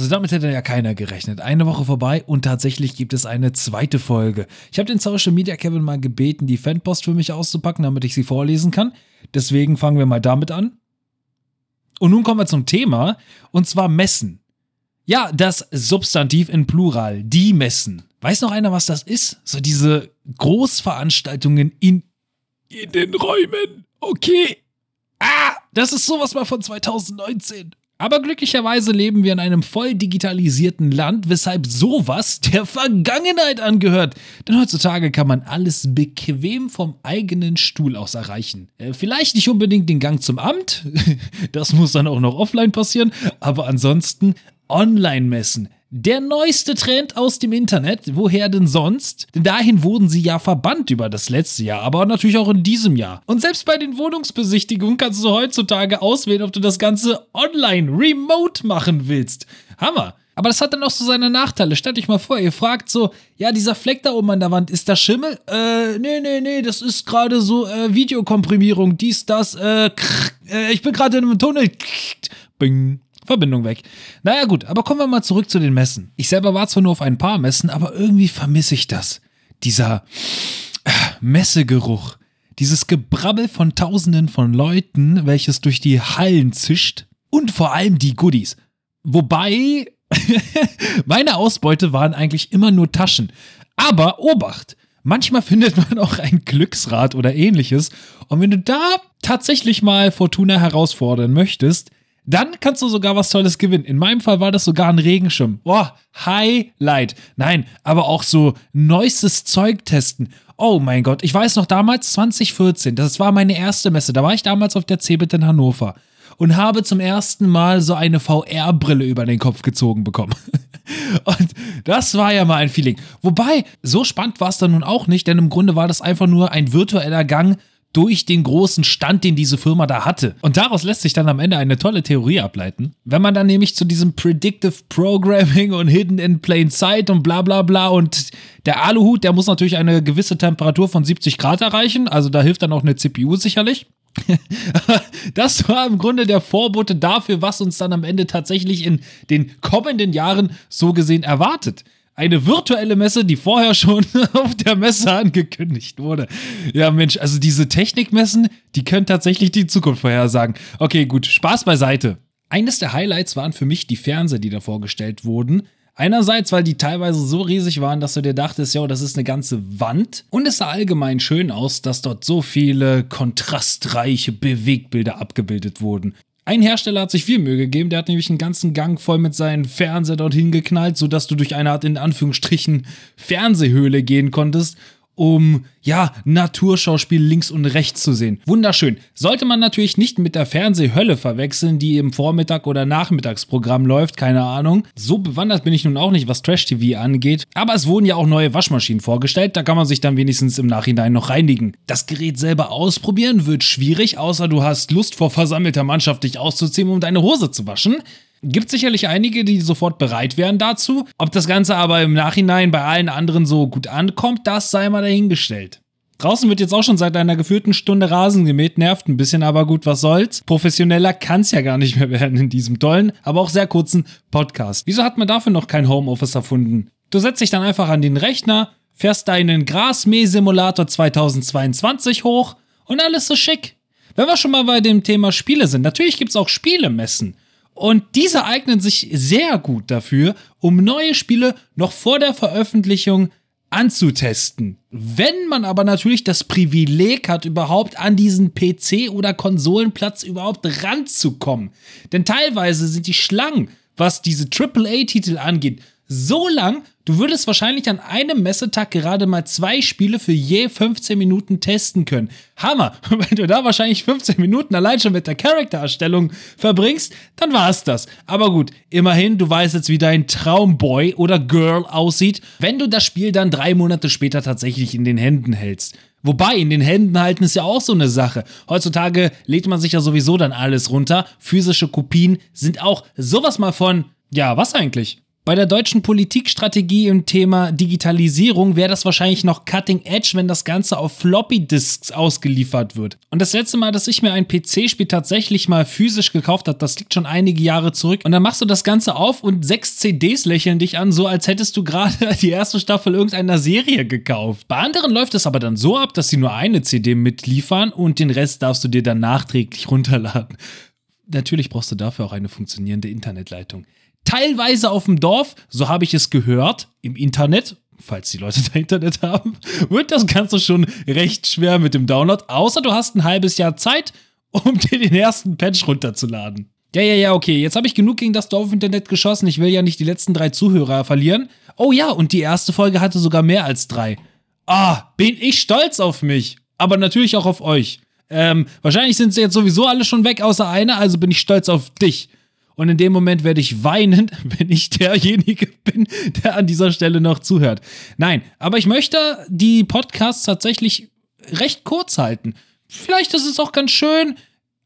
Also damit hätte ja keiner gerechnet. Eine Woche vorbei und tatsächlich gibt es eine zweite Folge. Ich habe den Social Media Kevin mal gebeten, die Fanpost für mich auszupacken, damit ich sie vorlesen kann. Deswegen fangen wir mal damit an. Und nun kommen wir zum Thema, und zwar Messen. Ja, das Substantiv in Plural, die Messen. Weiß noch einer, was das ist? So diese Großveranstaltungen in, in den Räumen. Okay. Ah, das ist sowas mal von 2019. Aber glücklicherweise leben wir in einem voll digitalisierten Land, weshalb sowas der Vergangenheit angehört. Denn heutzutage kann man alles bequem vom eigenen Stuhl aus erreichen. Äh, vielleicht nicht unbedingt den Gang zum Amt, das muss dann auch noch offline passieren, aber ansonsten Online-Messen. Der neueste Trend aus dem Internet, woher denn sonst? Denn dahin wurden sie ja verbannt über das letzte Jahr, aber natürlich auch in diesem Jahr. Und selbst bei den Wohnungsbesichtigungen kannst du heutzutage auswählen, ob du das Ganze online, remote machen willst. Hammer! Aber das hat dann auch so seine Nachteile. Stellt euch mal vor, ihr fragt so, ja, dieser Fleck da oben an der Wand, ist das Schimmel? Äh, nee, nee, nee, das ist gerade so äh, Videokomprimierung, dies, das, äh, krr, äh, ich bin gerade in einem Tunnel. Bing. Verbindung weg. Naja gut, aber kommen wir mal zurück zu den Messen. Ich selber war zwar nur auf ein paar Messen, aber irgendwie vermisse ich das. Dieser äh, Messegeruch. Dieses Gebrabbel von Tausenden von Leuten, welches durch die Hallen zischt. Und vor allem die Goodies. Wobei, meine Ausbeute waren eigentlich immer nur Taschen. Aber Obacht! Manchmal findet man auch ein Glücksrad oder ähnliches. Und wenn du da tatsächlich mal Fortuna herausfordern möchtest, dann kannst du sogar was Tolles gewinnen. In meinem Fall war das sogar ein Regenschirm. Boah, Highlight. Nein, aber auch so neuestes Zeug testen. Oh mein Gott, ich weiß noch damals 2014, das war meine erste Messe. Da war ich damals auf der CeBIT in Hannover und habe zum ersten Mal so eine VR-Brille über den Kopf gezogen bekommen. Und das war ja mal ein Feeling. Wobei, so spannend war es dann nun auch nicht, denn im Grunde war das einfach nur ein virtueller Gang durch den großen Stand, den diese Firma da hatte. Und daraus lässt sich dann am Ende eine tolle Theorie ableiten. Wenn man dann nämlich zu diesem Predictive Programming und Hidden in Plain Sight und bla bla bla und der Aluhut, der muss natürlich eine gewisse Temperatur von 70 Grad erreichen, also da hilft dann auch eine CPU sicherlich. das war im Grunde der Vorbote dafür, was uns dann am Ende tatsächlich in den kommenden Jahren so gesehen erwartet eine virtuelle Messe, die vorher schon auf der Messe angekündigt wurde. Ja, Mensch, also diese Technikmessen, die können tatsächlich die Zukunft vorhersagen. Okay, gut, Spaß beiseite. Eines der Highlights waren für mich die Fernseher, die da vorgestellt wurden. Einerseits, weil die teilweise so riesig waren, dass du dir dachtest, ja, das ist eine ganze Wand. Und es sah allgemein schön aus, dass dort so viele kontrastreiche Bewegbilder abgebildet wurden. Ein Hersteller hat sich viel Mühe gegeben, der hat nämlich einen ganzen Gang voll mit seinen Fernseher dorthin geknallt, sodass du durch eine Art in Anführungsstrichen Fernsehhöhle gehen konntest um ja, Naturschauspiel links und rechts zu sehen. Wunderschön. Sollte man natürlich nicht mit der Fernsehhölle verwechseln, die im Vormittag- oder Nachmittagsprogramm läuft, keine Ahnung. So bewandert bin ich nun auch nicht, was Trash-TV angeht. Aber es wurden ja auch neue Waschmaschinen vorgestellt, da kann man sich dann wenigstens im Nachhinein noch reinigen. Das Gerät selber ausprobieren wird schwierig, außer du hast Lust vor versammelter Mannschaft dich auszuziehen, um deine Hose zu waschen. Gibt sicherlich einige, die sofort bereit wären dazu. Ob das Ganze aber im Nachhinein bei allen anderen so gut ankommt, das sei mal dahingestellt. Draußen wird jetzt auch schon seit einer geführten Stunde Rasen gemäht, nervt ein bisschen, aber gut, was soll's. Professioneller kann's ja gar nicht mehr werden in diesem tollen, aber auch sehr kurzen Podcast. Wieso hat man dafür noch kein Homeoffice erfunden? Du setzt dich dann einfach an den Rechner, fährst deinen Grasmäh-Simulator 2022 hoch und alles so schick. Wenn wir schon mal bei dem Thema Spiele sind, natürlich gibt's auch Spielemessen. Und diese eignen sich sehr gut dafür, um neue Spiele noch vor der Veröffentlichung anzutesten. Wenn man aber natürlich das Privileg hat, überhaupt an diesen PC- oder Konsolenplatz überhaupt ranzukommen. Denn teilweise sind die Schlangen, was diese AAA-Titel angeht, so lang, du würdest wahrscheinlich an einem Messetag gerade mal zwei Spiele für je 15 Minuten testen können. Hammer! Wenn du da wahrscheinlich 15 Minuten allein schon mit der Charaktererstellung verbringst, dann war es das. Aber gut, immerhin, du weißt jetzt, wie dein Traumboy oder Girl aussieht, wenn du das Spiel dann drei Monate später tatsächlich in den Händen hältst. Wobei, in den Händen halten ist ja auch so eine Sache. Heutzutage lädt man sich ja sowieso dann alles runter. Physische Kopien sind auch sowas mal von, ja, was eigentlich? Bei der deutschen Politikstrategie im Thema Digitalisierung wäre das wahrscheinlich noch Cutting Edge, wenn das Ganze auf Floppy Disks ausgeliefert wird. Und das letzte Mal, dass ich mir ein PC-Spiel tatsächlich mal physisch gekauft habe, das liegt schon einige Jahre zurück. Und dann machst du das Ganze auf und sechs CDs lächeln dich an, so als hättest du gerade die erste Staffel irgendeiner Serie gekauft. Bei anderen läuft es aber dann so ab, dass sie nur eine CD mitliefern und den Rest darfst du dir dann nachträglich runterladen. Natürlich brauchst du dafür auch eine funktionierende Internetleitung teilweise auf dem Dorf, so habe ich es gehört, im Internet, falls die Leute da Internet haben, wird das Ganze schon recht schwer mit dem Download, außer du hast ein halbes Jahr Zeit, um dir den ersten Patch runterzuladen. Ja, ja, ja, okay, jetzt habe ich genug gegen das Dorf-Internet geschossen, ich will ja nicht die letzten drei Zuhörer verlieren. Oh ja, und die erste Folge hatte sogar mehr als drei. Ah, bin ich stolz auf mich, aber natürlich auch auf euch. Ähm, wahrscheinlich sind sie jetzt sowieso alle schon weg, außer einer, also bin ich stolz auf dich. Und in dem Moment werde ich weinen, wenn ich derjenige bin, der an dieser Stelle noch zuhört. Nein, aber ich möchte die Podcasts tatsächlich recht kurz halten. Vielleicht ist es auch ganz schön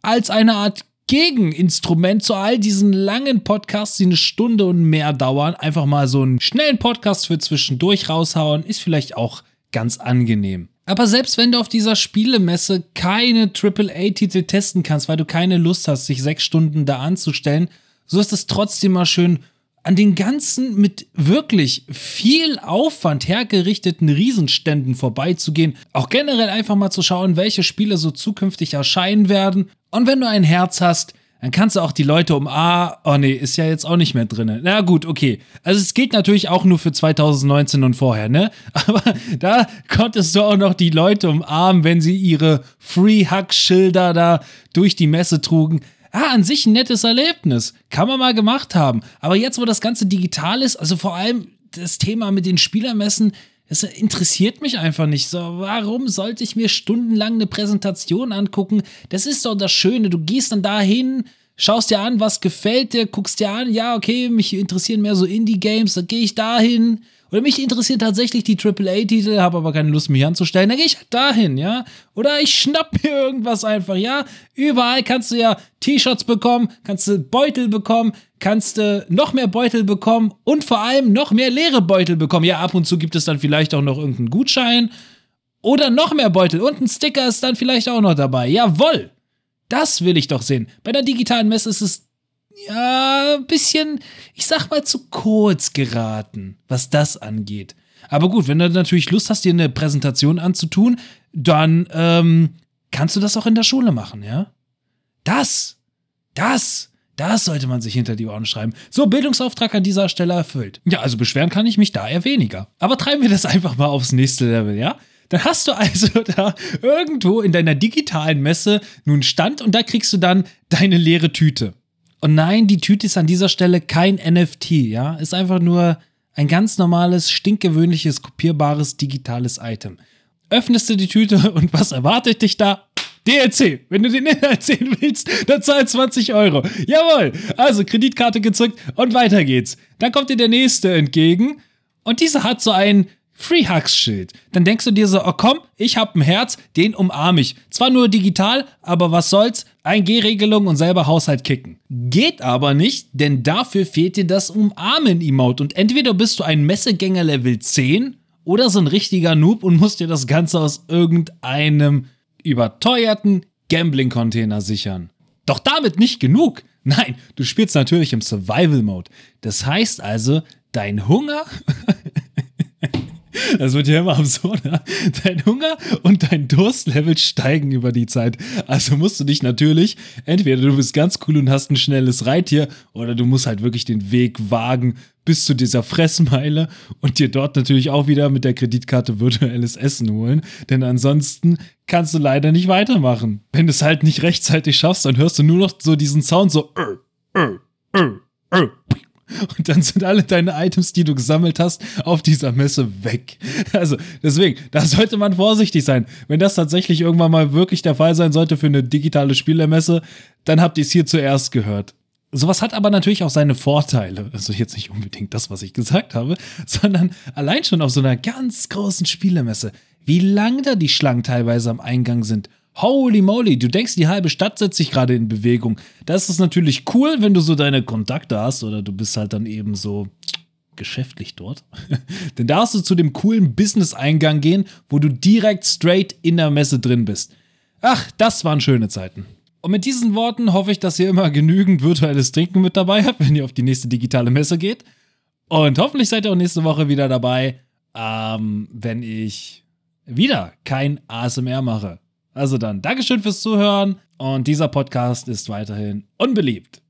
als eine Art Gegeninstrument zu all diesen langen Podcasts, die eine Stunde und mehr dauern. Einfach mal so einen schnellen Podcast für zwischendurch raushauen, ist vielleicht auch ganz angenehm. Aber selbst wenn du auf dieser Spielemesse keine AAA-Titel testen kannst, weil du keine Lust hast, sich sechs Stunden da anzustellen, so ist es trotzdem mal schön, an den ganzen mit wirklich viel Aufwand hergerichteten Riesenständen vorbeizugehen, auch generell einfach mal zu schauen, welche Spiele so zukünftig erscheinen werden. Und wenn du ein Herz hast, dann kannst du auch die Leute um A, oh nee, ist ja jetzt auch nicht mehr drin. Na gut, okay. Also es geht natürlich auch nur für 2019 und vorher, ne? Aber da konntest du auch noch die Leute umarmen, wenn sie ihre Free-Hug-Schilder da durch die Messe trugen ah, an sich ein nettes Erlebnis. Kann man mal gemacht haben. Aber jetzt, wo das Ganze digital ist, also vor allem das Thema mit den Spielermessen, das interessiert mich einfach nicht. So, warum sollte ich mir stundenlang eine Präsentation angucken? Das ist doch das Schöne. Du gehst dann dahin, schaust dir an, was gefällt dir, guckst dir an, ja, okay, mich interessieren mehr so Indie-Games, dann gehe ich dahin, oder mich interessieren tatsächlich die AAA-Titel, habe aber keine Lust, mich anzustellen. Dann gehe ich halt dahin, ja. Oder ich schnapp mir irgendwas einfach, ja. Überall kannst du ja T-Shirts bekommen, kannst du Beutel bekommen, kannst du noch mehr Beutel bekommen und vor allem noch mehr leere Beutel bekommen. Ja, ab und zu gibt es dann vielleicht auch noch irgendeinen Gutschein. Oder noch mehr Beutel und ein Sticker ist dann vielleicht auch noch dabei. Jawoll! Das will ich doch sehen. Bei der digitalen Messe ist es ja, ein bisschen, ich sag mal, zu kurz geraten, was das angeht. Aber gut, wenn du natürlich Lust hast, dir eine Präsentation anzutun, dann ähm, kannst du das auch in der Schule machen, ja? Das, das, das sollte man sich hinter die Ohren schreiben. So, Bildungsauftrag an dieser Stelle erfüllt. Ja, also beschweren kann ich mich da eher weniger. Aber treiben wir das einfach mal aufs nächste Level, ja? Dann hast du also da irgendwo in deiner digitalen Messe nun Stand und da kriegst du dann deine leere Tüte. Und nein, die Tüte ist an dieser Stelle kein NFT, ja. Ist einfach nur ein ganz normales, stinkgewöhnliches, kopierbares digitales Item. Öffnest du die Tüte und was erwartet dich da? DLC. Wenn du den Inhalt sehen willst, dann zahl 20 Euro. Jawohl. Also Kreditkarte gezückt und weiter geht's. Dann kommt dir der nächste entgegen und dieser hat so ein Free Hugs Schild. Dann denkst du dir so, oh komm, ich hab ein Herz, den umarme ich. Zwar nur digital, aber was soll's? 1G-Regelung und selber Haushalt kicken. Geht aber nicht, denn dafür fehlt dir das Umarmen-Emote. Und entweder bist du ein Messegänger Level 10 oder so ein richtiger Noob und musst dir das Ganze aus irgendeinem überteuerten Gambling-Container sichern. Doch damit nicht genug. Nein, du spielst natürlich im Survival-Mode. Das heißt also, dein Hunger Das wird ja immer absurder. Dein Hunger und dein Durstlevel steigen über die Zeit. Also musst du dich natürlich, entweder du bist ganz cool und hast ein schnelles Reittier, oder du musst halt wirklich den Weg wagen bis zu dieser Fressmeile und dir dort natürlich auch wieder mit der Kreditkarte virtuelles Essen holen. Denn ansonsten kannst du leider nicht weitermachen. Wenn du es halt nicht rechtzeitig schaffst, dann hörst du nur noch so diesen Sound so. Äh, äh, äh, äh und dann sind alle deine Items, die du gesammelt hast, auf dieser Messe weg. Also deswegen, da sollte man vorsichtig sein. Wenn das tatsächlich irgendwann mal wirklich der Fall sein sollte für eine digitale Spielermesse, dann habt ihr es hier zuerst gehört. Sowas hat aber natürlich auch seine Vorteile. Also jetzt nicht unbedingt das, was ich gesagt habe, sondern allein schon auf so einer ganz großen Spielemesse, wie lang da die Schlangen teilweise am Eingang sind Holy moly, du denkst, die halbe Stadt setzt sich gerade in Bewegung. Das ist natürlich cool, wenn du so deine Kontakte hast oder du bist halt dann eben so geschäftlich dort. Denn da darfst du zu dem coolen Business-Eingang gehen, wo du direkt straight in der Messe drin bist. Ach, das waren schöne Zeiten. Und mit diesen Worten hoffe ich, dass ihr immer genügend virtuelles Trinken mit dabei habt, wenn ihr auf die nächste digitale Messe geht. Und hoffentlich seid ihr auch nächste Woche wieder dabei, ähm, wenn ich wieder kein ASMR mache. Also dann, Dankeschön fürs Zuhören und dieser Podcast ist weiterhin unbeliebt.